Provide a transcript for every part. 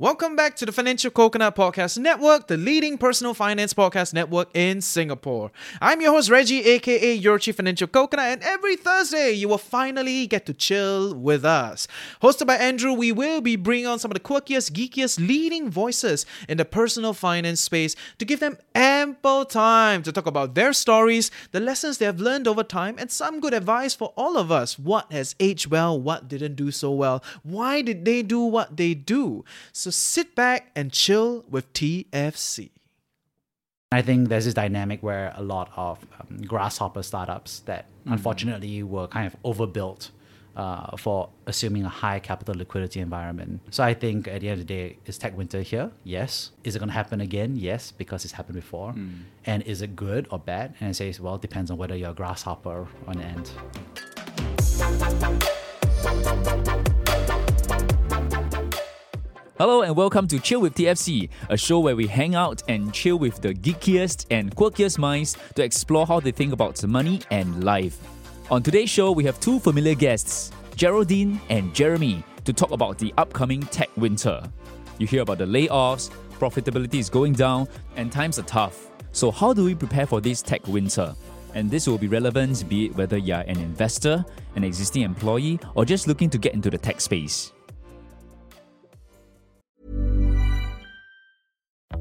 Welcome back to the Financial Coconut Podcast Network, the leading personal finance podcast network in Singapore. I'm your host, Reggie, aka your Chief Financial Coconut, and every Thursday you will finally get to chill with us. Hosted by Andrew, we will be bringing on some of the quirkiest, geekiest, leading voices in the personal finance space to give them ample time to talk about their stories, the lessons they have learned over time, and some good advice for all of us. What has aged well, what didn't do so well, why did they do what they do? So sit back and chill with TFC. I think there's this dynamic where a lot of um, grasshopper startups that unfortunately were kind of overbuilt uh, for assuming a high capital liquidity environment. So I think at the end of the day, is tech winter here? Yes. Is it going to happen again? Yes, because it's happened before. And is it good or bad? And it says, well, it depends on whether you're a grasshopper or an ant. Hello and welcome to Chill with TFC, a show where we hang out and chill with the geekiest and quirkiest minds to explore how they think about money and life. On today's show, we have two familiar guests, Jeraldine and Jeremy, to talk about the upcoming tech winter. You hear about the layoffs, profitability is going down, and times are tough. So, how do we prepare for this tech winter? And this will be relevant be it whether you're an investor, an existing employee, or just looking to get into the tech space.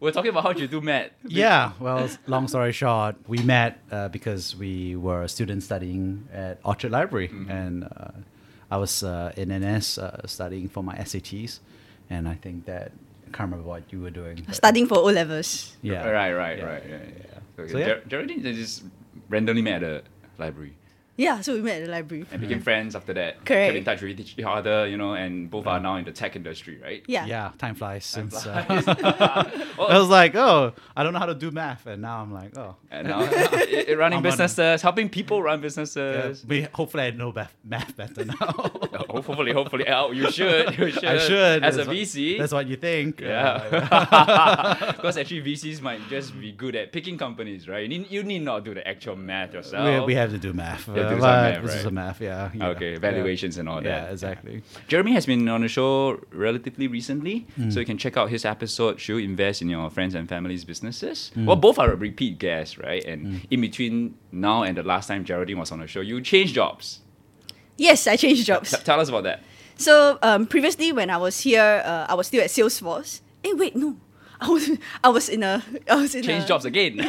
We're talking about how you do math. Yeah, well, long story short, we met uh, because we were students studying at Orchard Library, and uh, I was uh, in NS uh, studying for my SATs, and I think that I can't remember what you were doing. studying for O levels. Yeah, Right, right, Yeah. right. Yeah, yeah. Okay. So, yeah. Ger- Jeraldine just randomly met at the library Yeah, so we met at the library. and became friends after that. Correct. Kept in touch with each other, you know, and both are now in the tech industry, right? Yeah. Yeah, time flies. since uh, Well, I was like, oh, I don't know how to do math, and now I'm like, oh, and now i- i- running I'm on- businesses, helping people run yeah, businesses. we, hopefully I know math, math better now. Hopefully, hopefully, oh, you should, you should. I should. as a that's what- VC. that's what you think. Yeah, because actually VCs might just be good at picking companies, right? You need, you need not do the actual math yourself. we, we have to do math. Uh, do some math, This is a math, yeah. yeah, Okay, yeah. valuations and all that. Yeah, exactly. Jeremy has been on the show relatively recently, Hmm. so you can check out his episode. Should invest in your friends and family's businesses? Hmm. Well, both are repeat guests, right? And in between now and the last time Jeraldine was on the show, you changed jobs. Yes, I changed jobs. T- tell us about that. So um, previously, when I was here, uh, I was still at Salesforce. Hey, wait, no, I was I was in a I was in Change a, jobs again.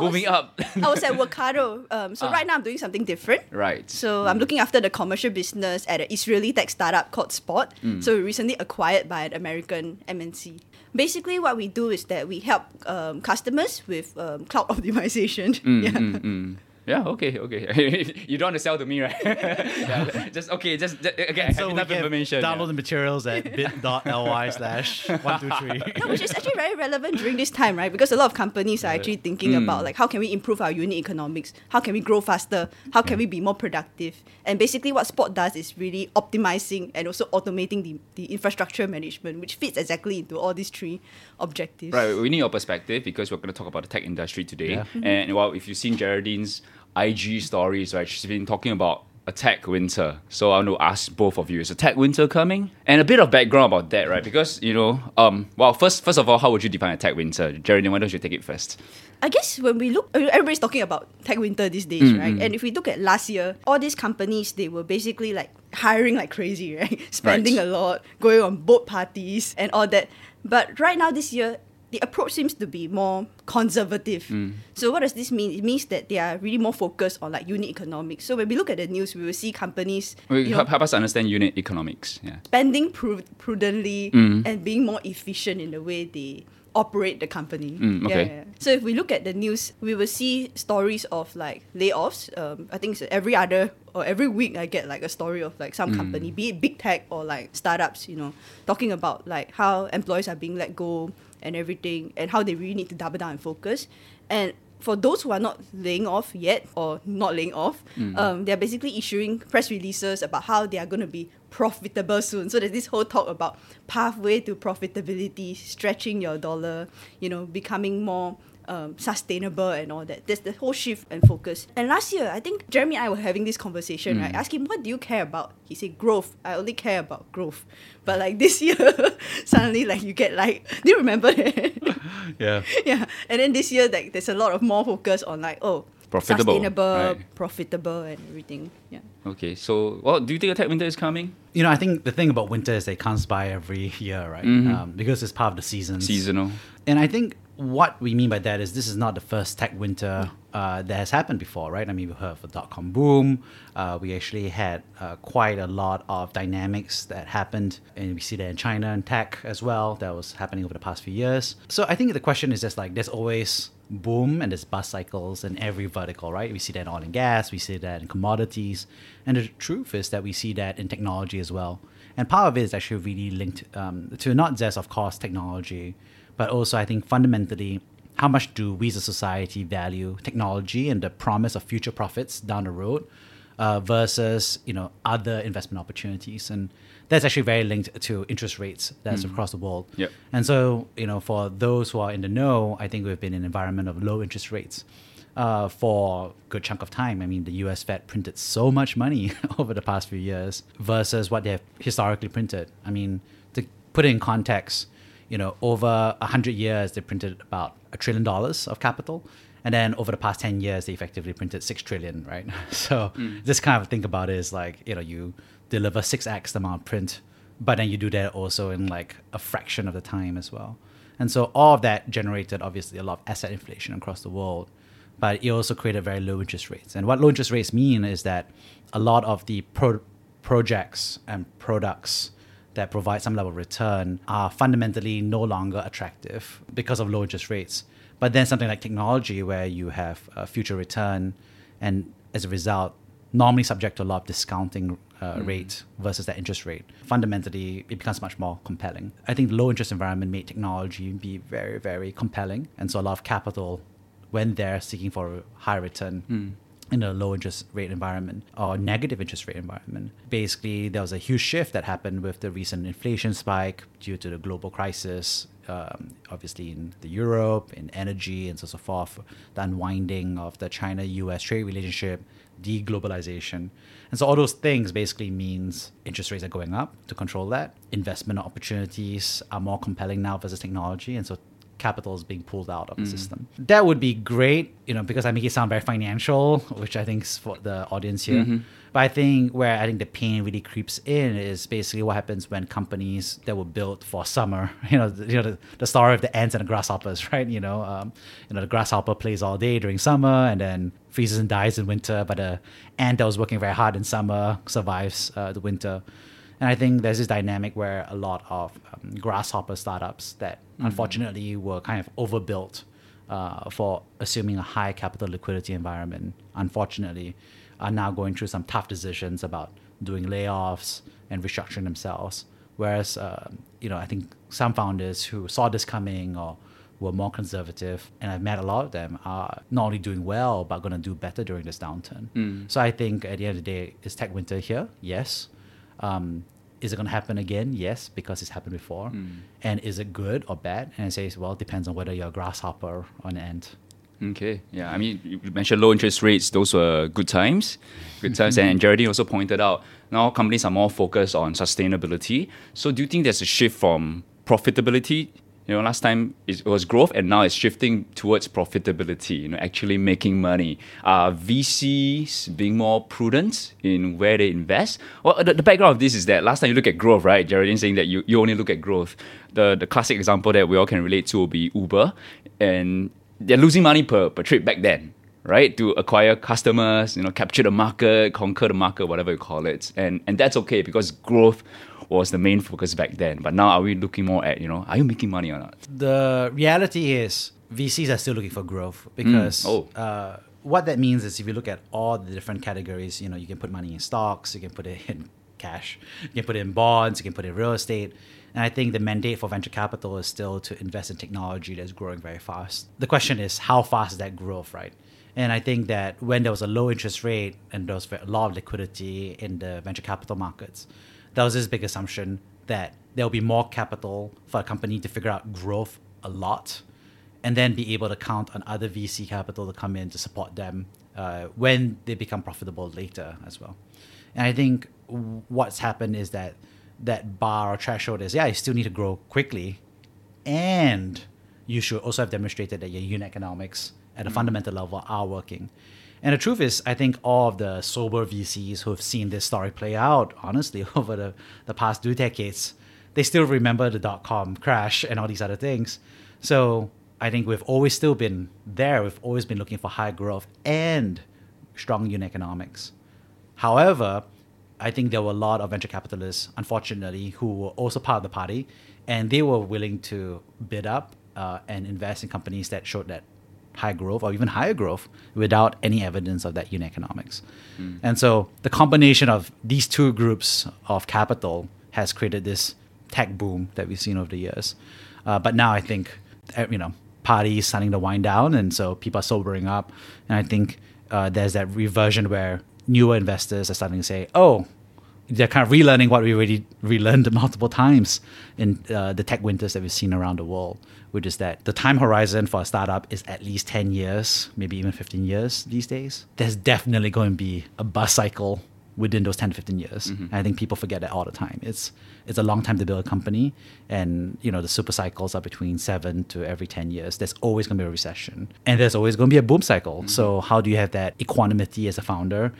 Moving up. I was at Workato. Um, so Ah. right now I'm doing something different. right. So I'm looking after the commercial business at an Israeli tech startup called Spot. Mm. So recently acquired by an American MNC. Basically, what we do is that we help um, customers with um, cloud optimization. yeah. Mm, mm. Yeah, okay, okay. you don't want to sell to me, right? yeah, just okay, just, just okay. I So enough can information. yeah. download the materials at bit.ly slash 123. No, which is actually very relevant during this time, right? Because a lot of companies are actually thinking Mm. about like how can we improve our unit economics? How can we grow faster? How can we be more productive? And basically what Spot does is really optimizing and also automating the, the infrastructure management, which fits exactly into all these three objectives. Right, we need your perspective because we're going to talk about the tech industry today. Yeah. And well, if you've seen Jeraldine's IG stories, right, she's been talking about a tech winter. So I want to ask both of you: Is a tech winter coming? And a bit of background about that, right? Because you know, um, well, first, first of all, how would you define a tech winter, Jeraldine? Why don't you take it first? I guess when we look, everybody's talking about tech winter these days, Mm, right? And if we look at last year, all these companies they were basically like hiring like crazy, right? Spending Right. a lot, going on boat parties and all that. But right now this year, the approach seems to be more conservative. Mm. So what does this mean? It means that they are really more focused on like unit economics. So when we look at the news, we will see companies you know, help, help us understand unit economics. Yeah. spending pru- prudently Mm. and being more efficient in the way they operate the company. Mm, okay. yeah. So if we look at the news, we will see stories of like layoffs. Um, I think it's every other or every week I get like a story of like some company, be it big tech or like startups, you know, talking about like how employees are being let go and everything, and how they really need to double down and focus. And for those who are not laying off yet or not laying off, um, they're basically issuing press releases about how they are going to be profitable soon. So there's this whole talk about pathway to profitability, stretching your dollar, you know, becoming more um, sustainable and all that. There's the whole shift and focus. And last year, I think Jeremy and I were having this conversation, right? I asked him, what do you care about? He said, growth. I only care about growth. But like this year, suddenly like you get like, do you remember that? Yeah. yeah. And then this year, like there's a lot of more focus on like, oh, Profitable, sustainable, right. profitable, and everything. Yeah. Okay, so well, do you think a tech winter is coming? You know, I think the thing about winter is it comes by every year, right? Um, because it's part of the seasons. Seasonal. And I think what we mean by that is this is not the first tech winter uh, that has happened before, right? I mean, we heard of the dot com boom. Uh, we actually had uh, quite a lot of dynamics that happened, and we see that in China and tech as well. That was happening over the past few years. So I think the question is just like there's always boom and there's bust cycles in every vertical, right? We see that in oil and gas, we see that in commodities, and the truth is that we see that in technology as well. And part of it is actually really linked um, to not just, of course, technology, but also I think fundamentally how much do we as a society value technology and the promise of future profits down the road uh, versus you know other investment opportunities and that's actually very linked to interest rates that's across the world Yep. and so you know for those who are in the know i think we've been in an environment of low interest rates uh, for a good chunk of time. I mean, the US Fed printed so much money over the past few years versus what they have historically printed. I mean, to put it in context, you know, over 100 years, they printed about a trillion dollars of capital. And then over the past 10 years, they effectively printed 6 trillion, right? So mm. this kind of think about it is like, you know, you deliver 6x the amount of print, but then you do that also in like a fraction of the time as well. And so all of that generated obviously a lot of asset inflation across the world, but it also created very low interest rates. And what low interest rates mean is that a lot of the pro- projects and products that provide some level of return are fundamentally no longer attractive because of low interest rates. But then something like technology, where you have a future return, and as a result, normally subject to a lot of discounting uh, rate versus that interest rate, fundamentally it becomes much more compelling. I think the low interest environment made technology be very, very compelling, and so a lot of capital when they're seeking for a higher return in a low interest rate environment or negative interest rate environment. Basically, there was a huge shift that happened with the recent inflation spike due to the global crisis, um, obviously in the Europe, in energy, and so, so forth, the unwinding of the China-US trade relationship, deglobalization. And so all those things basically means interest rates are going up to control that. Investment opportunities are more compelling now versus technology. And so capital is being pulled out of the system. That would be great, you know, because I make it sound very financial, which I think is for the audience here. But I think where I think the pain really creeps in is basically what happens when companies that were built for summer, you know, the, you know, the, the story of the ants and the grasshoppers, right? You know, um, you know, the grasshopper plays all day during summer and then freezes and dies in winter, but the ant that was working very hard in summer survives uh, the winter. And I think there's this dynamic where a lot of um, grasshopper startups that unfortunately were kind of overbuilt uh, for assuming a high capital liquidity environment, unfortunately, are now going through some tough decisions about doing layoffs and restructuring themselves. Whereas, uh, you know, I think some founders who saw this coming or were more conservative, and I've met a lot of them, are not only doing well, but going to do better during this downturn. So I think at the end of the day, is tech winter here? Yes. Um, is it going to happen again? Yes, because it's happened before. And is it good or bad? And it says, well, it depends on whether you're a grasshopper or an ant. Okay, yeah. I mean, you mentioned low interest rates; those were good times, good times. and Jeraldine also pointed out now companies are more focused on sustainability. So, do you think there's a shift from profitability? You know, last time it was growth, and now it's shifting towards profitability. You know, actually making money. VCs being more prudent in where they invest? Well, the, the background of this is that last time you look at growth, right? Jeraldine saying that you, you only look at growth. The the classic example that we all can relate to will be Uber, and they're losing money per, per trip back then, right? To acquire customers, you know, capture the market, conquer the market, whatever you call it. And and that's okay because growth was the main focus back then. But now are we looking more at, you know, are you making money or not? The reality is VCs are still looking for growth because Oh. uh, what that means is if you look at all the different categories, you know, you can put money in stocks, you can put it in cash, you can put it in bonds, you can put it in real estate. And I think the mandate for venture capital is still to invest in technology that's growing very fast. The question is, how fast is that growth, right? And I think that when there was a low interest rate and there was a lot of liquidity in the venture capital markets, there was this big assumption that there'll be more capital for a company to figure out growth a lot and then be able to count on other VC capital to come in to support them uh, when they become profitable later as well. And I think what's happened is that that bar or threshold is yeah, you still need to grow quickly, and you should also have demonstrated that your unit economics at a fundamental level are working. And the truth is, I think all of the sober VCs who have seen this story play out, honestly, over the, the past two decades, they still remember the dot com crash and all these other things. So I think we've always still been there. We've always been looking for high growth and strong unit economics. However, I think there were a lot of venture capitalists, unfortunately, who were also part of the party, and they were willing to bid up uh, and invest in companies that showed that high growth or even higher growth without any evidence of that unit economics. Mm. And so the combination of these two groups of capital has created this tech boom that we've seen over the years. Uh, but now I think, uh, you know, parties starting to wind down, and so people are sobering up. And I think uh, there's that reversion where newer investors are starting to say, oh, they're kind of relearning what we already relearned multiple times in uh, the tech winters that we've seen around the world, which is that the time horizon for a startup is at least 10 years, maybe even 15 years these days. There's definitely going to be a bus cycle within those 10 to 15 years. Mm-hmm. I think people forget that all the time. It's it's a long time to build a company and you know the super cycles are between 7 to every 10 years. There's always going to be a recession and there's always going to be a boom cycle. Mm-hmm. So how do you have that equanimity as a founder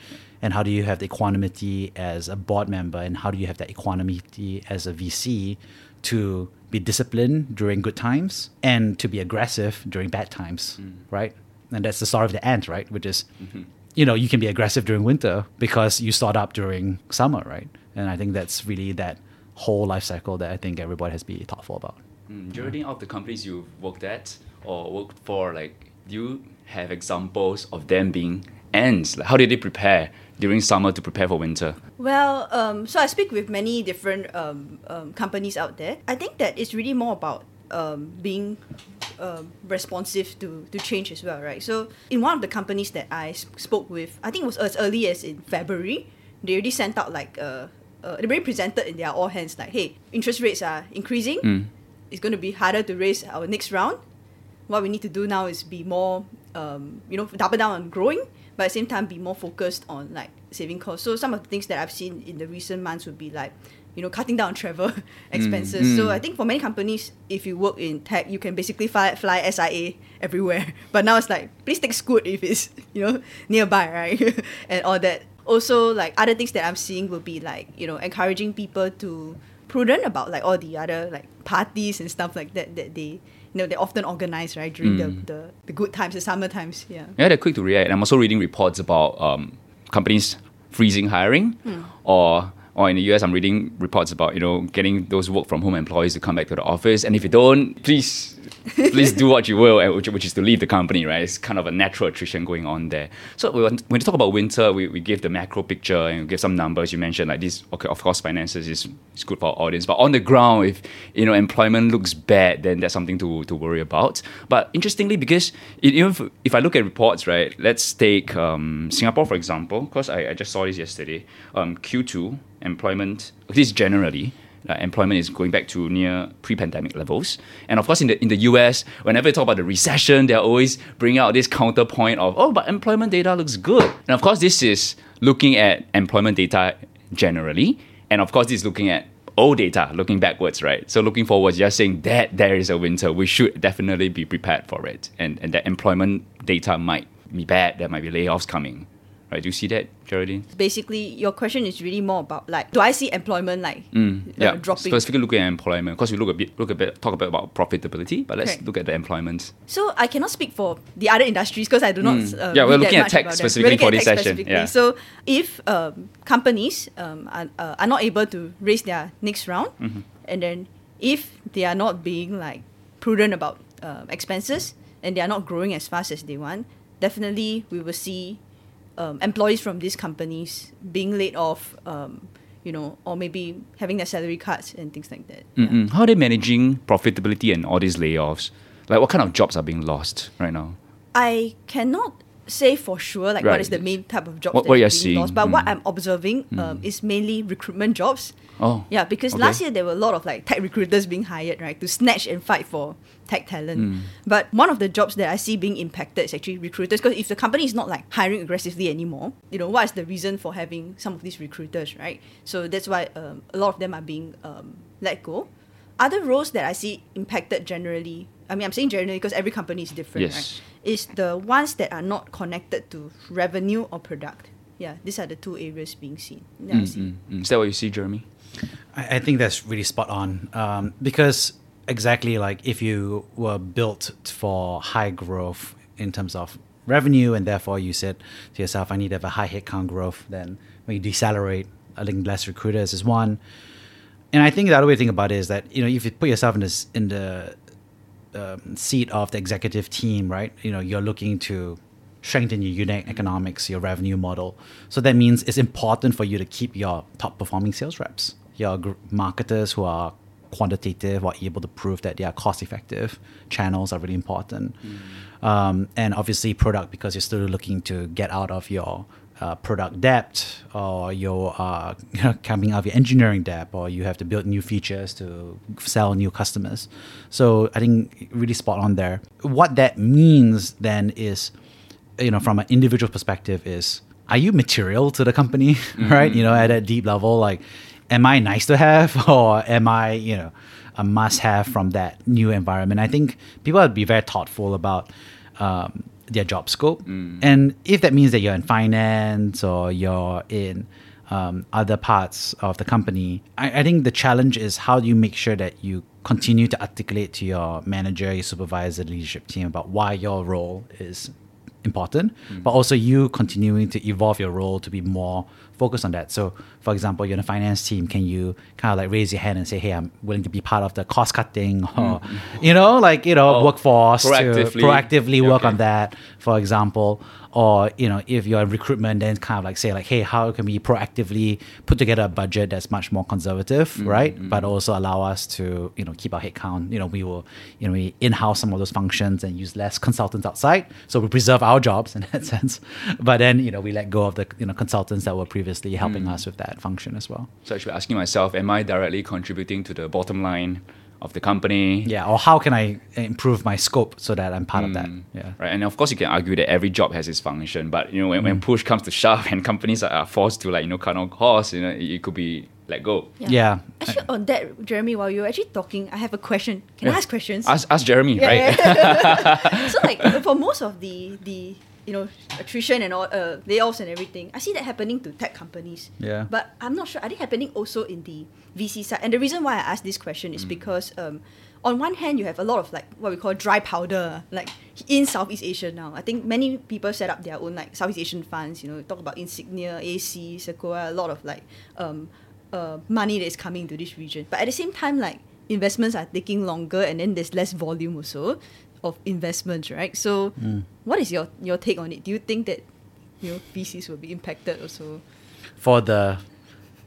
and how do you have the equanimity as a board member and how do you have that equanimity as a VC to be disciplined during good times and to be aggressive during bad times, mm. right? And that's the story of the ant, right? Which is mm-hmm you know, you can be aggressive during winter because you start up during summer, right? And I think that's really that whole life cycle that I think everybody has to be thoughtful about. Mm, Jeraldine, of the companies you've worked at or worked for, like, do you have examples of them being ants? Like, how did they prepare during summer to prepare for winter? Well, um, so I speak with many different um, um, companies out there. I think that it's really more about um, being um, responsive to, to change as well, right? So in one of the companies that I spoke with, I think it was as early as in February, they already sent out like uh, uh, they already presented in their all hands like, hey, interest rates are increasing. Mm. It's going to be harder to raise our next round. What we need to do now is be more, um, you know, double down on growing, but at the same time be more focused on like saving costs. So some of the things that I've seen in the recent months would be like you know, cutting down travel expenses. Mm, So I think for many companies, if you work in tech, you can basically fly, fly SIA everywhere. But now it's like, please take Scoot if it's, you know, nearby, right? and all that. Also, like other things that I'm seeing will be like, you know, encouraging people to prudent about like all the other like parties and stuff like that that they know they often organize right during mm. the, the, the good times the summer times yeah yeah they're quick to react i'm also reading reports about um, companies freezing hiring mm. or or in the US, I'm reading reports about you know getting those work from home employees to come back to the office, and if you don't, please please do what you will, which, is to leave the company, right? It's kind of a natural attrition going on there. So when we talk about winter, we, we give the macro picture and give some numbers. You mentioned like this, okay, of course, finances is, is good for our audience, but on the ground, if you know employment looks bad, then that's something to, to worry about. But interestingly, because even if, if I look at reports, right, let's take um, Singapore for example, because I, I just saw this yesterday. Um, Q2 employment, this generally uh, employment is going back to near pre-pandemic levels. And of course, in the in the US, whenever you talk about the recession, they're always bringing out this counterpoint of, oh, but employment data looks good. And of course, this is looking at employment data generally, and of course, this is looking at old data, looking backwards, right? So looking forward, just saying that there is a winter, we should definitely be prepared for it, and and that employment data might be bad. There might be layoffs coming. Right? Do you see that, Jeraldine? Basically, your question is really more about like, do I see employment like mm, yeah, uh, dropping? Specifically looking at employment, because we look a bit, look a bit, talk a bit about profitability, but let's look at the employment. So I cannot speak for the other industries because I do not. Mm. Uh, yeah, we're looking at tech specifically for this session. Yeah. So if um, companies um, are, uh, are not able to raise their next round, mm-hmm. and then if they are not being like prudent about uh, expenses and they are not growing as fast as they want, definitely we will see um, employees from these companies being laid off, um, you know, or maybe having their salary cuts and things like that. Yeah. How are they managing profitability and all these layoffs? Like, what kind of jobs are being lost right now? I cannot say for sure like Right. what is the main type of job What- that what you're seeing, lost. But what mm. I'm observing um, is mainly recruitment jobs. Oh, Yeah, because okay. last year there were a lot of like tech recruiters being hired, right, to snatch and fight for tech talent. Mm. But one of the jobs that I see being impacted is actually recruiters. Because if the company is not like hiring aggressively anymore, you know, what is the reason for having some of these recruiters, right? So that's why um, a lot of them are being um, let go. Other roles that I see impacted generally, I mean, I'm saying generally because every company is different, Yes. right? Is the ones that are not connected to revenue or product. Yeah, these are the two areas being seen. that I see. Mm, mm, mm. Is that what you see, Jeremy? I, I think that's really spot on um, because exactly like if you were built for high growth in terms of revenue and therefore you said to yourself, I need to have a high headcount growth, then when you decelerate, I think less recruiters is one. And I think the other way to think about it is that you know if you put yourself in this in the um, seat of the executive team, right? You know, you're looking to strengthen your unit economics, your revenue model. So that means it's important for you to keep your top performing sales reps, your gr- marketers who are quantitative or able to prove that they are cost effective channels are really important. Um, and obviously, product because you're still looking to get out of your uh, product debt or you're uh, coming out of your engineering debt or you have to build new features to sell new customers. So I think really spot on there. What that means then is, you know, from an individual perspective is, are you material to the company, right? You know, at a deep level, like, am I nice to have or am I, you know, a must have from that new environment? I think people have to be very thoughtful about um, their job scope. And if that means that you're in finance or you're in um, other parts of the company, I, I think the challenge is how do you make sure that you continue to articulate to your manager, your supervisor, leadership team about why your role is important, but also you continuing to evolve your role to be more focused on that. So, for example, you're in a finance team, can you kind of like raise your hand and say, "Hey, I'm willing to be part of the cost cutting," or you know, like you know, Oh, workforce to proactively. proactively work Okay. on that, for example. Or you know, if you're in recruitment, then kind of like say like, "Hey, how can we proactively put together a budget that's much more conservative, mm-hmm, right? Mm-hmm. But also allow us to you know keep our headcount. You know, we will you know we in-house some of those functions and use less consultants outside, so we preserve our jobs in that sense. But then you know we let go of the you know consultants that were previously helping mm. us with that function as well. So I should be asking myself, am I directly contributing to the bottom line of the company? Yeah, or how can I improve my scope so that I'm part of that? Yeah. Right, and of course you can argue that every job has its function, but you know when, Mm. when push comes to shove and companies are, are forced to like you know cut on costs, you know it, it could be let go. Yeah. Actually, on that, Jeremy, while you're actually talking, I have a question. Can I ask questions? Ask, ask Jeremy, Yeah, right? yeah. so like for most of the the you know attrition and all uh, layoffs and everything, I see that happening to tech companies. Yeah. But I'm not sure. Are they happening also in the VC side? And the reason why I ask this question is because um, on one hand you have a lot of like what we call dry powder like in Southeast Asia now. I think many people set up their own like Southeast Asian funds. You know, talk about Insignia, AC, Sequoia, a lot of like um, uh, money that is coming into this region. But at the same time, like investments are taking longer, and then there's less volume also of investments, right? So, hmm. what is your your take on it? Do you think that you know VCs will be impacted also? For the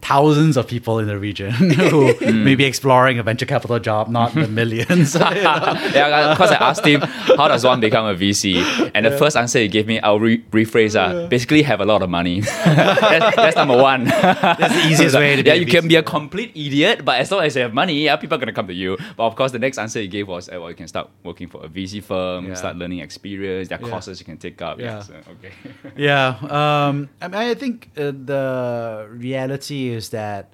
thousands of people in the region who may be exploring a venture capital job, not the millions. yeah, because I asked him, how does one become a VC? And the first answer he gave me, I'll re- rephrase, uh, basically have a lot of money. that's, that's number one. That's the easiest way to be Yeah, you can be a complete idiot, but as long as you have money, yeah, people are going to come to you. But of course, the next answer he gave was, eh, well, you can start working for a VC firm, Yeah. start learning experience, there are Yeah. courses you can take up. Yeah. Yeah. so, okay. yeah. Um, I, mean, I think uh, the reality is that,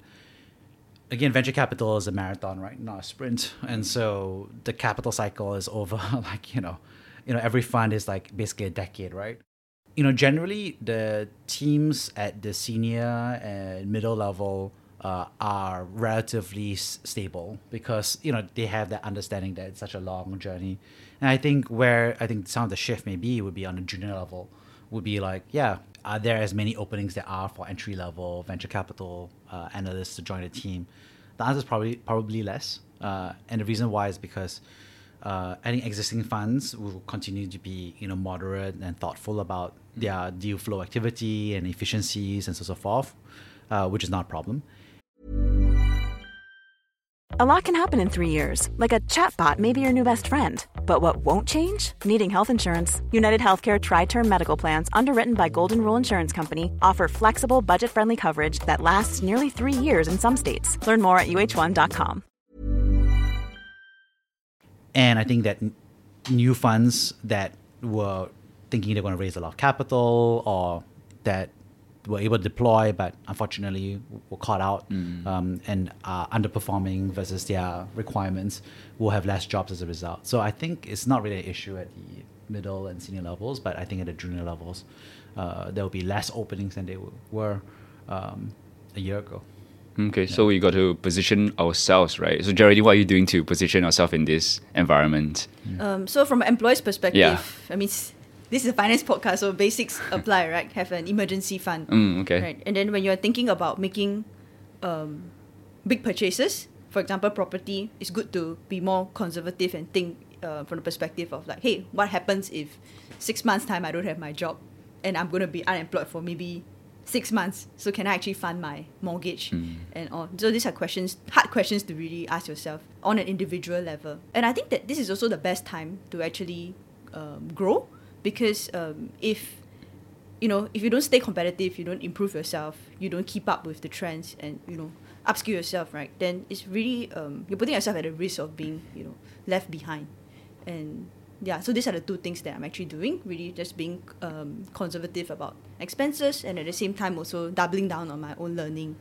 again, venture capital is a marathon, right? Not a sprint. And so the capital cycle is over. like, you know, you know, every fund is like basically a decade, right? You know, generally the teams at the senior and middle level uh, are relatively s- stable because you know they have that understanding that it's such a long journey. And I think where I think some of the shift may be would be on the junior level, would be like, yeah, are there as many openings there are for entry level venture capital uh, analysts to join the team? The answer is probably probably less. Uh, and the reason why is because Uh, any existing funds will continue to be you know moderate and thoughtful about their deal flow activity and efficiencies and so, so forth, uh, which is not a problem. A lot can happen in three years, like a chatbot may be your new best friend. But what won't change? Needing health insurance. United Healthcare Tri Term Medical Plans, underwritten by Golden Rule Insurance Company, offer flexible, budget friendly coverage that lasts nearly three years in some states. Learn more at uh1.com. And I think that new funds that were thinking they're going to raise a lot of capital or that were able to deploy, but unfortunately were caught out um, and are underperforming versus their requirements, will have less jobs as a result. So I think it's not really an issue at the middle and senior levels, but I think at the junior levels, uh, there will be less openings than they w- were um, a year ago. Okay, so we got to position ourselves, right? So, Jeraldine, what are you doing to position yourself in this environment? Um, so from an employee's perspective, Yeah. I mean, s- this is a finance podcast, so basics apply, right? Have an emergency fund, Mm, okay. right? And then when you're thinking about making um, big purchases, for example, property, it's good to be more conservative and think uh, from the perspective of like, hey, what happens if six months time I don't have my job and I'm going to be unemployed for maybe six months? So can I actually fund my mortgage and all? So these are questions, hard questions to really ask yourself on an individual level. And I think that this is also the best time to actually um, grow because um, if you know, if you don't stay competitive, you don't improve yourself, you don't keep up with the trends, and you know, upskill yourself, right? Then it's really um, you're putting yourself at a risk of being, you know, left behind. And yeah, so these are the two things that I'm actually doing. Really, just being um, conservative about expenses, and at the same time also doubling down on my own learning.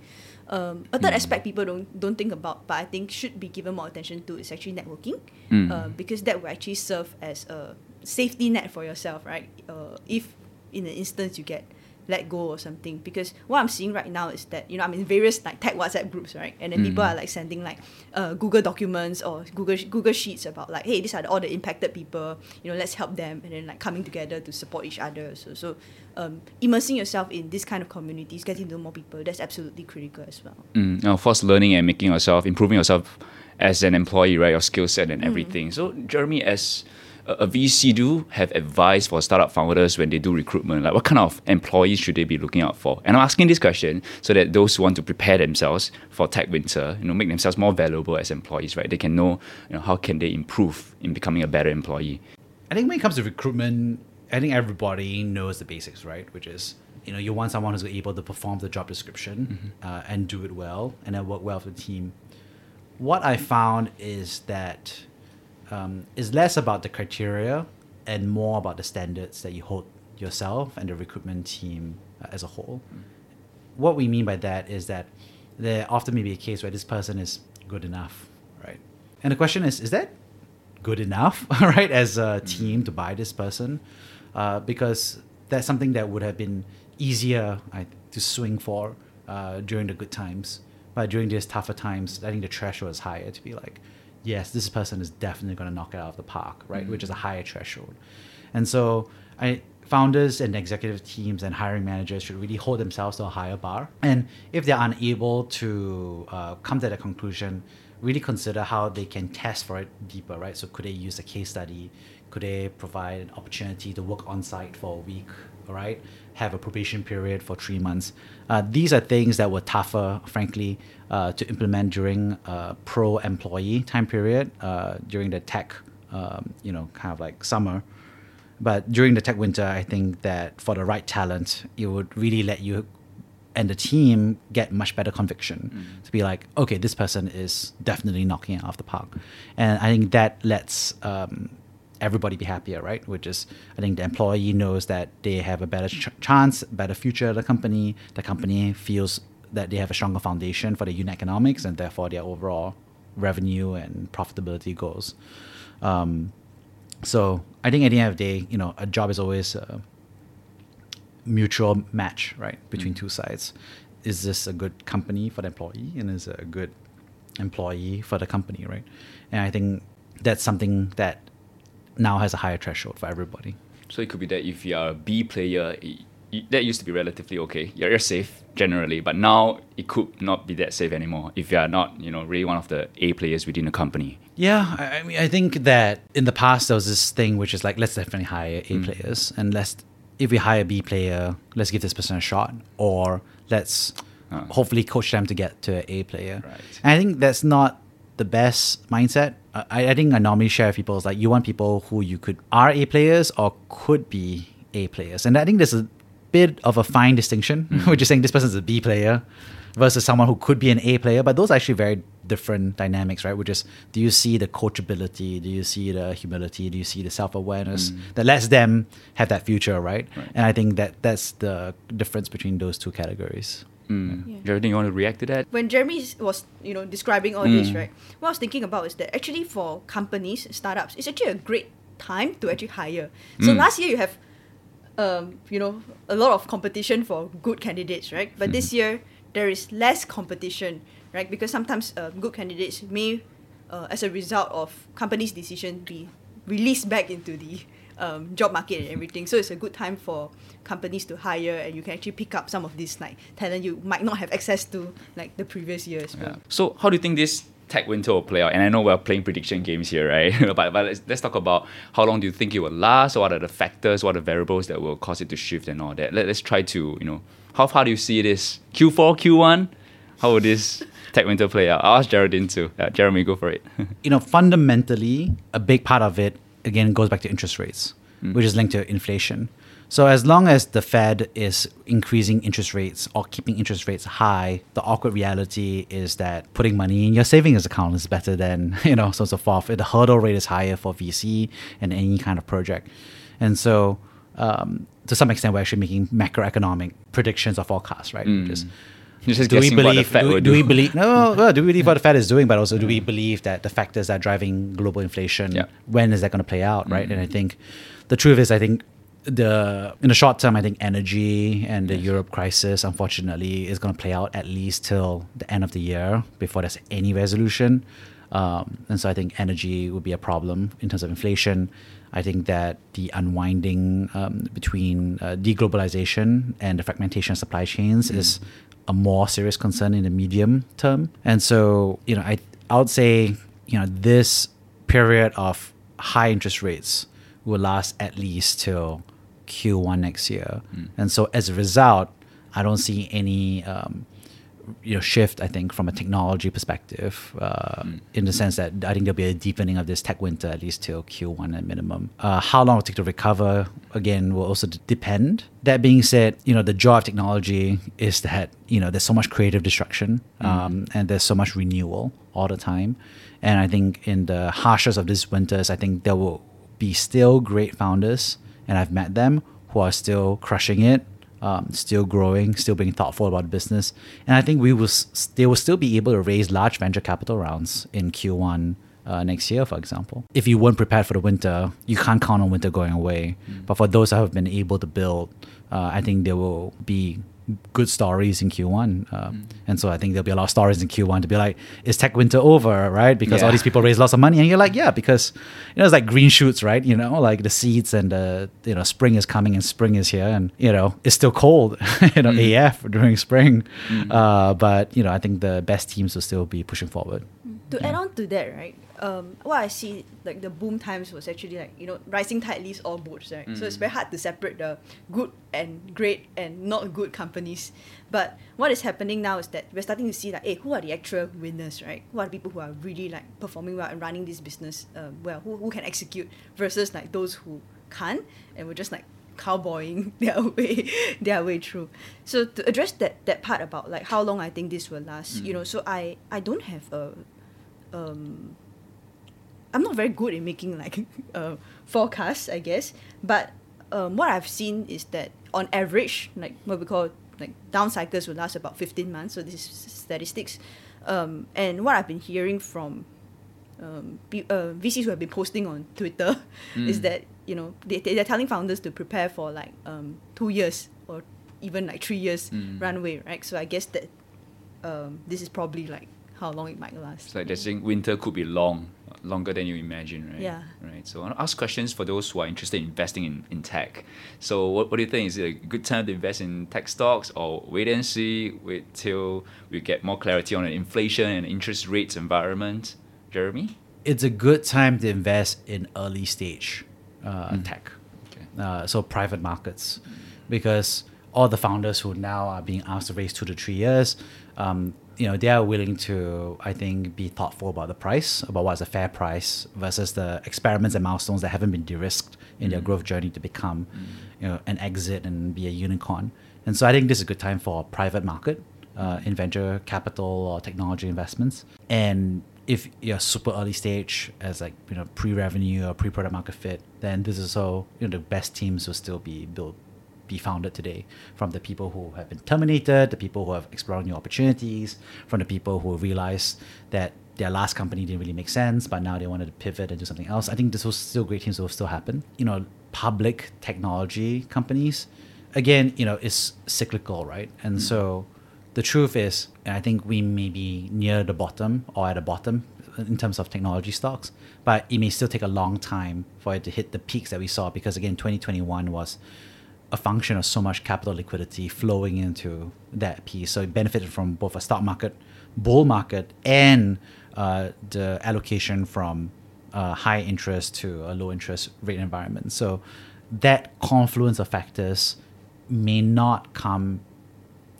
Um, a third aspect people don't don't think about, but I think should be given more attention to is actually networking, Mm. uh, because that will actually serve as a safety net for yourself, right? Uh, if in an instance you get let go or something because what I'm seeing right now is that you know I'm in various like tech WhatsApp groups right and then people Mm. are like sending like uh, Google documents or Google Google sheets about like hey these are all the impacted people you know let's help them and then like coming together to support each other so so um, immersing yourself in this kind of communities getting to know more people that's absolutely critical as well Mm, of course, learning and making yourself, improving yourself as an employee, right? Your skill set and everything. So, Jeremy, as a, VC, do have advice for startup founders when they do recruitment? Like, what kind of employees should they be looking out for? And I'm asking this question so that those who want to prepare themselves for tech winter, you know, make themselves more valuable as employees, right? They can know, you know, how can they improve in becoming a better employee. I think when it comes to recruitment, I think everybody knows the basics, right? Which is, you know, you want someone who's able to perform the job description uh, and do it well and then work well with the team. What I found is that um, it's less about the criteria and more about the standards that you hold yourself and the recruitment team uh, as a whole. What we mean by that is that there often may be a case where this person is good enough, right? And the question is, is that good enough, right, as a team to buy this person? Uh, because that's something that would have been easier I, to swing for uh, during the good times. But during these tougher times, I think the threshold is higher to be like, yes, this person is definitely going to knock it out of the park, right? Which is a higher threshold. And so I founders and executive teams and hiring managers should really hold themselves to a higher bar. And if they're unable to uh, come to that conclusion, really consider how they can test for it deeper, right? So could they use a case study? Could they provide an opportunity to work on site for a week, all right? Have a probation period for three months. Uh, these are things that were tougher, frankly, uh, to implement during uh, pro-employee time period uh, during the tech, um, you know, kind of like summer. But during the tech winter, I think that for the right talent, it would really let you and the team get much better conviction to be like, okay, this person is definitely knocking it off the park. And I think that lets um, everybody be happier, right? Which is, I think the employee knows that they have a better ch- chance, better future of the company. The company feels that they have a stronger foundation for the unit economics and therefore their overall revenue and profitability goals. Um, so I think at the end of the day, you know, a job is always a mutual match, right, between two sides. Is this a good company for the employee, and is it a good employee for the company, right? And I think that's something that now has a higher threshold for everybody. So it could be that if you are a B player, that used to be relatively okay. You're, you're safe generally, but now it could not be that safe anymore if you are not, you know, really one of the A players within the company. Yeah, I, I mean, I think that in the past there was this thing which is like, let's definitely hire A mm. players, and let's if we hire a B player, let's give this person a shot, or let's ah. hopefully coach them to get to an A player. Right. And I think that's not the best mindset. I, I think I normally share with people is like you want people who you could are A players or could be A players, and I think there's a bit of a fine distinction, hmm. which is saying this person is a B player versus someone who could be an A player, but those are actually very different dynamics, right? Which is, do you see the coachability? Do you see the humility? Do you see the self awareness hmm. that lets them have that future, right? And I think that that's the difference between those two categories. Mm. Jeraldine, you want to react to that? when Jeremy was you know describing all this, right? What I was thinking about is that actually for companies, startups, it's actually a great time to actually hire. So last year you have, um, you know, a lot of competition for good candidates, right? But this year there is less competition, right? Because sometimes uh, good candidates may, uh, as a result of companies' decision, be released back into the um, job market and everything. So it's a good time for companies to hire, and you can actually pick up some of this like talent you might not have access to like the previous year as well. Yeah. So how do you think this tech winter will play out? And I know we're playing prediction games here, right? but but let's, let's talk about how long do you think it will last? What are the factors? What are the variables that will cause it to shift and all that? Let, let's try to, you know, how far do you see this? Q4, Q1? How will this tech winter play out? I'll ask Jeraldine too. Uh, Jeremy, go for it. you know, fundamentally, a big part of it again goes back to interest rates, which is linked to inflation. So as long as the Fed is increasing interest rates or keeping interest rates high, the awkward reality is that putting money in your savings account is better than you know so so forth. The hurdle rate is higher for VC and any kind of project, and so um, to some extent we're actually making macroeconomic predictions or forecasts, right? Which is, You're just do we guessing what the believe? Fed do, will do do. we believe? No, no, do we believe what the Fed is doing? But also, do we believe that the factors that are driving global inflation? Yeah. When is that going to play out? Right. And I think the truth is, I think the in the short term, I think energy and the Europe crisis, unfortunately, is going to play out at least till the end of the year before there's any resolution. Um, and so I think energy would be a problem in terms of inflation. I think that the unwinding um, between uh, deglobalization and the fragmentation of supply chains is a more serious concern in the medium term. And so, you know, I I would say, you know, this period of high interest rates will last at least till Q1 next year. And so as a result, I don't see any um, you know shift. I think from a technology perspective, uh, in the sense that I think there'll be a deepening of this tech winter at least till Q1 at minimum. Uh, how long it will take to recover again will also d- depend. That being said, you know the joy of technology is that you know there's so much creative destruction um, and there's so much renewal all the time. And I think in the harshest of these winters, I think there will be still great founders, and I've met them who are still crushing it, um, still growing, still being thoughtful about business. And I think we will s- they will still be able to raise large venture capital rounds in Q1 uh, next year, for example. If you weren't prepared for the winter, you can't count on winter going away. But for those that have been able to build, uh, I think they will be good stories in Q1. Um, And so I think there'll be a lot of stories in Q1 to be like, is tech winter over, right? Because all these people raise lots of money. And you're like, yeah, because, you know, it's like green shoots, right? You know, like the seeds and the, you know, spring is coming and spring is here. And, you know, it's still cold, you know, AF during spring. Uh, but, you know, I think the best teams will still be pushing forward. To add on to that, right? Um, what I see like the boom times was actually like you know rising tide lifts all boats, right? So it's very hard to separate the good and great and not good companies. But what is happening now is that we're starting to see like, hey, who are the actual winners, right? Who are the people who are really like performing well and running this business um, well? Who, who can execute versus like those who can't and we're just like cowboying their way their way through. So to address that that part about like how long I think this will last, you know, so I I don't have a um, I'm not very good in making like uh, forecasts, I guess. But um, what I've seen is that on average, like what we call like down cycles will last about 15 months. So this is statistics. Um, and what I've been hearing from um, pe- uh, VCs who have been posting on Twitter is that you know they, they- they're telling founders to prepare for like um, two years or even like three years runway, right? So I guess that um, this is probably like how long it might last. It's like they're saying winter could be long. longer than you imagine, right? Yeah. Right. So I want to ask questions for those who are interested in investing in, in tech. So what, what do you think? Is it a good time to invest in tech stocks or wait and see, wait till we get more clarity on the inflation and interest rates environment? Jeremy? It's a good time to invest in early stage uh, tech, Okay. uh, so private markets, because all the founders who now are being asked to raise two to three years, um, you know, they are willing to, I think, be thoughtful about the price, about what's a fair price versus the experiments and milestones that haven't been de-risked in their growth journey to become, you know, an exit and be a unicorn. And so I think this is a good time for private market uh, in venture capital or technology investments. And if you're super early stage as like you know pre-revenue or pre-product market fit, then this is so you know the best teams will still be built be founded today from the people who have been terminated, the people who have explored new opportunities, from the people who realized that their last company didn't really make sense, but now they wanted to pivot and do something else. I think this will still great teams will still happen. You know, public technology companies, again, you know, it's cyclical, right? And mm. so the truth is, I think we may be near the bottom or at the bottom in terms of technology stocks, but it may still take a long time for it to hit the peaks that we saw because again, 2021 was a function of so much capital liquidity flowing into that piece. So it benefited from both a stock market, bull market, and uh, the allocation from uh, high interest to a low interest rate environment. So that confluence of factors may not come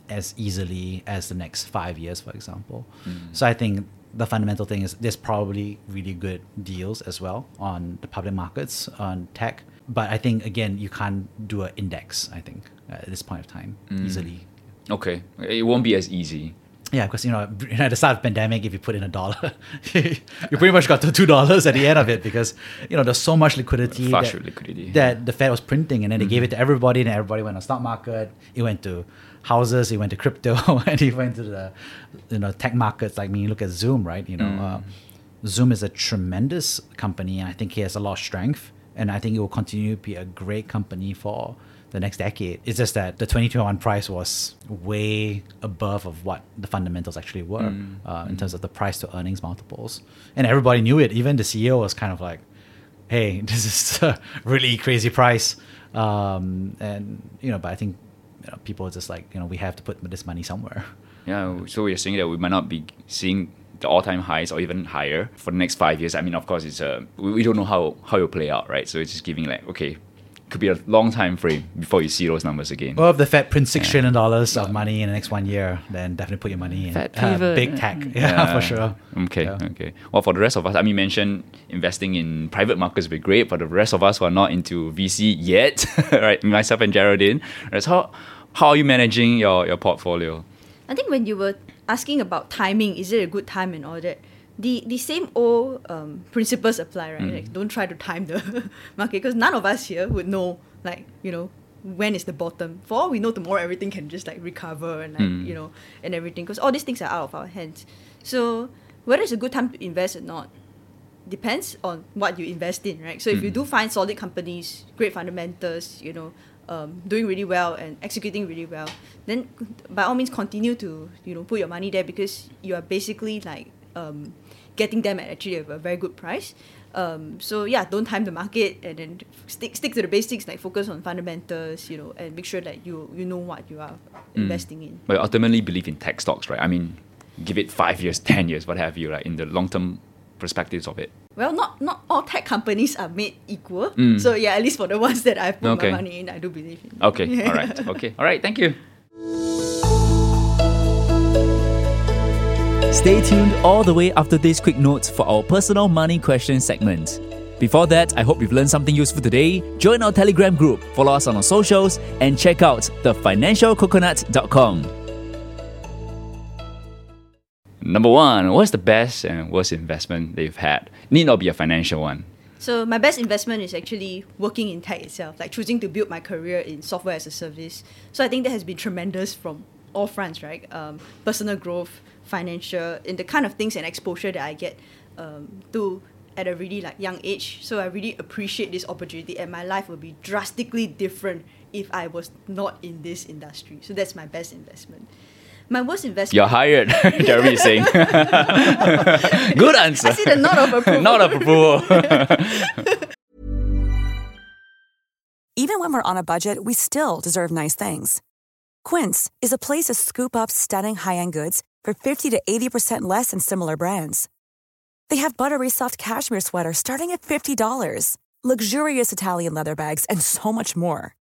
as easily as the next five years, for example. So I think the fundamental thing is there's probably really good deals as well on the public markets on tech. But I think again you can't do an index. I think uh, at this point of time mm. easily. Okay. It won't be as easy. Yeah, because you know at the start of pandemic, if you put in a dollar, you pretty much got to two dollars at the end of it because you know there's so much liquidity Flush that, liquidity. that the Fed was printing, and then they gave it mm-hmm. to everybody, and everybody went on stock market. It went to houses, it went to crypto, and it went to the you know tech markets. Like I mean, you look at Zoom, right? You know, mm. uh, Zoom is a tremendous company, and I think he has a lot of strength, and I think it will continue to be a great company for the next decade. It's just that the 2021 price was way above of what the fundamentals actually were uh, in terms of the price to earnings multiples, and everybody knew it. Even the CEO was kind of like, "Hey, this is a really crazy price," um, and you know, but I think you know, people are just like, you know, we have to put this money somewhere. Yeah, so we're saying that we might not be seeing the all-time highs or even higher for the next five years. I mean, of course, it's a we, we don't know how how it will play out, right? So it's just giving like okay, could be a long time frame before you see those numbers again. Well, if the Fed prints six trillion dollars of money in the next one year, then definitely put your money in Fed uh, big tech. Yeah, for sure. Okay, Yeah. okay. Well, for the rest of us, I mean, you mentioned investing in private markets would be great. For the rest of us who are not into VC yet, right? Myself and Jeraldine, right? So how how are you managing your your portfolio? I think when you were asking about timing, is it a good time and all that, the the same old um, principles apply, right? Mm. Like don't try to time the market because none of us here would know, like you know, when is the bottom. For all we know, tomorrow everything can just like recover and like mm. you know and everything because all these things are out of our hands. So whether it's a good time to invest or not depends on what you invest in, right? So if you mm. do find solid companies, great fundamentals, you know, um, doing really well and executing really well, then by all means continue to you know put your money there because you are basically like um, getting them at actually a very good price. Um, so yeah, don't time the market and then stick stick to the basics, like focus on fundamentals, you know, and make sure that you you know what you are investing in. But ultimately believe in tech stocks, right? I mean, give it five years, ten years, what have you, like in the long term perspectives of it. Well, not not all tech companies are made equal. Mm. So yeah, at least for the ones that I've put Okay. my money in, I do believe in. Okay, all right, okay, all right. Thank you. Stay tuned all the way after this quick note for our personal money question segment. Before that, I hope you've learned something useful today. Join our Telegram group, follow us on our socials, and check out thefinancialcoconut.com. Number one, what's the best and worst investment that you've had? Need not be a financial one. So my best investment is actually working in tech itself, like choosing to build my career in software as a service. So I think that has been tremendous from all fronts, right? Um, personal growth, financial, and the kind of things and exposure that I get um, to at a really like young age. So I really appreciate this opportunity, and my life would be drastically different if I was not in this industry. So that's my best investment. My worst investment. You're hired, Jeremy is saying. Good answer. I see the nod of approval. Not a approval. Even when we're on a budget, we still deserve nice things. Quince is a place to scoop up stunning high end goods for 50 to 80% less than similar brands. They have buttery soft cashmere sweaters starting at $50, luxurious Italian leather bags, and so much more.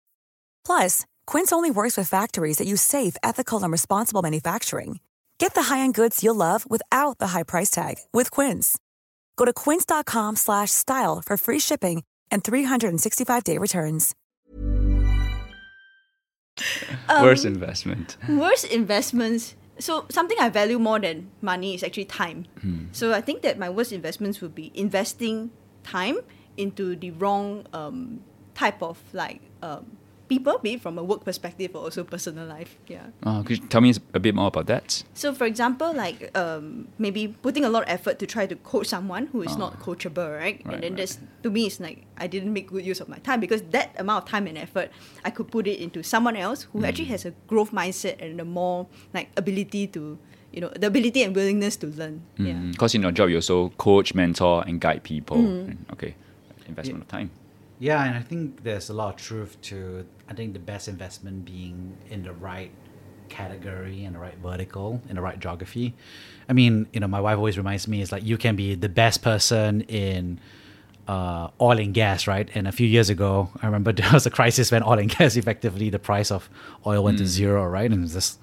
Plus, Quince only works with factories that use safe, ethical, and responsible manufacturing. Get the high-end goods you'll love without the high price tag with Quince. Go to quince.com slash style for free shipping and 365-day returns. Worst investment. worst investments. So something I value more than money is actually time. So I think that my worst investments would be investing time into the wrong um, type of like um, people, be it from a work perspective or also personal life. Yeah. Uh, could you tell me a bit more about that? So for example, like um, maybe putting a lot of effort to try to coach someone who is not coachable, right? Ah. Right, and then right. that's to me it's like I didn't make good use of my time because that amount of time and effort I could put it into someone else who actually Mm. has a growth mindset and a more like ability to you know the ability and willingness to learn. Yeah. Because in your job, you also coach, mentor, and guide people. Mm. Okay. Investment of time. Yeah, and I think there's a lot of truth to I think the best investment being in the right category and the right vertical in the right geography. I mean, you know, my wife always reminds me is like you can be the best person in uh, oil and gas, right? And a few years ago, I remember there was a crisis when oil and gas effectively the price of oil went to zero, right? And it's just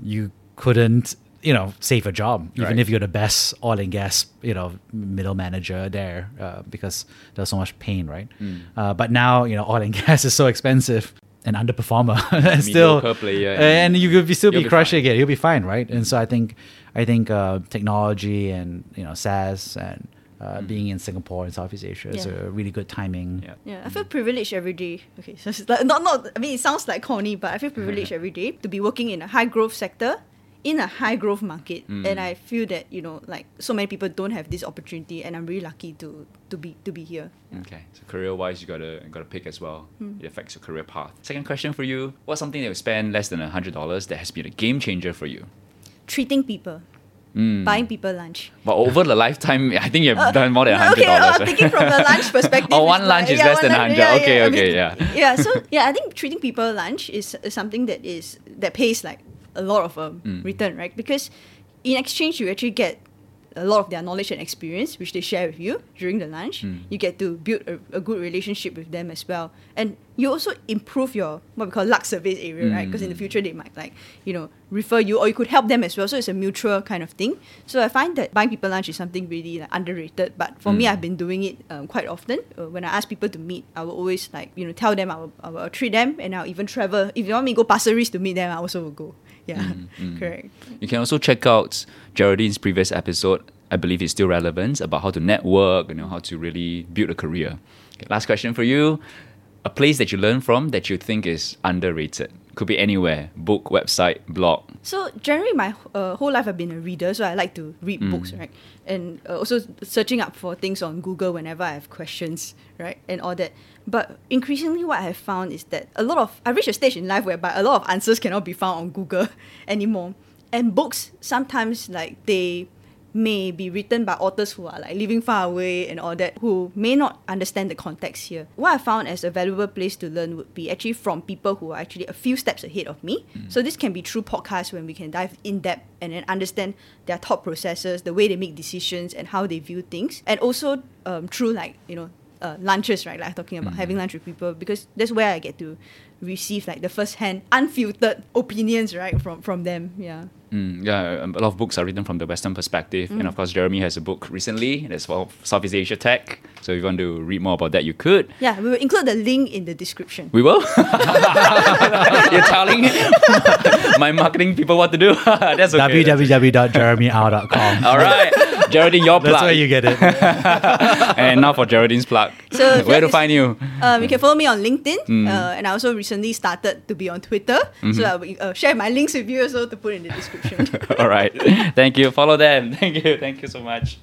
you couldn't you know save a job even Right. if you're the best oil and gas you know middle manager there uh, because there's so much pain right uh, but now you know oil and gas is so expensive an underperformer and still Mediocre player and, and you could be still you'll be be crushing it you'll be fine right and so i think i think uh, technology and you know SaaS and uh, being in Singapore and Southeast Asia is a really good timing. Yeah. Yeah, I feel privileged every day. Okay, so it's like, not not. I mean, it sounds like corny, but I feel privileged every day to be working in a high growth sector, in a high growth market, and I feel that you know, like so many people don't have this opportunity, and I'm really lucky to to be to be here. Okay. So career wise, you gotta you gotta pick as well. Hmm. It affects your career path. Second question for you: What's something that you spend less than hundred dollars that has been a game changer for you? Treating people, Mm. buying people lunch. But over the lifetime, I think you've done more than hundred okay, dollars. uh, thinking from the lunch perspective. Oh, one lunch is yeah, less than 100. yeah, Okay, yeah, I okay, mean, yeah. yeah. So yeah, I think treating people lunch is, is something that is that pays like a lot of um, Mm. return, right? Because in exchange, you actually get a lot of their knowledge and experience, which they share with you during the lunch. Mm. You get to build a, a good relationship with them as well, and you also improve your what we call luck surface area, right? Because in Mm. the future they might like you know refer you, or you could help them as well. So it's a mutual kind of thing. So I find that buying people lunch is something really like underrated. But for me, Mm. I've been doing it um, quite often. Uh, when I ask people to meet, I will always like you know tell them I will, I will treat them, and I'll even travel. If you want me to go Pasir Ris to meet them, I also will go. Yeah, Mm, correct. You can also check out Jeraldine's previous episode. I believe it's still relevant about how to network, you know, how to really build a career. Okay, last question for you. A place that you learn from that you think is underrated. Could be anywhere. Book, website, blog. So generally, my uh, whole life I've been a reader, so I like to read books, right? And uh, also searching up for things on Google whenever I have questions, right, and all that. But increasingly, what I have found is that a lot of I reached a stage in life whereby a lot of answers cannot be found on Google anymore, and books sometimes like they may be written by authors who are like living far away and all that who may not understand the context here. What I found as a valuable place to learn would be actually from people who are actually a few steps ahead of me. So this can be through podcasts when we can dive in depth and then understand their thought processes, the way they make decisions and how they view things. And also um, through like, you know, uh, lunches, right? Like I'm talking about having lunch with people because that's where I get to receive like the first hand, unfiltered opinions, right, from from them. Yeah. Mm, yeah, a lot of books are written from the Western perspective. And of course, Jeremy has a book recently that's for Southeast Asia tech. So if you want to read more about that, you could. Yeah, we will include the link in the description. We will. You're telling my marketing people what to do. that's okay. www.jeremyau.com. All right. Jeraldine, your plug. That's where you get it. and now for Jeraldine's plug. So where to you- find you? Um, you can follow me on LinkedIn, Mm. uh, and I also recently started to be on Twitter. Mm-hmm. So I will uh, share my links with you also to put in the description. All right. Thank you. Follow them. Thank you. Thank you so much.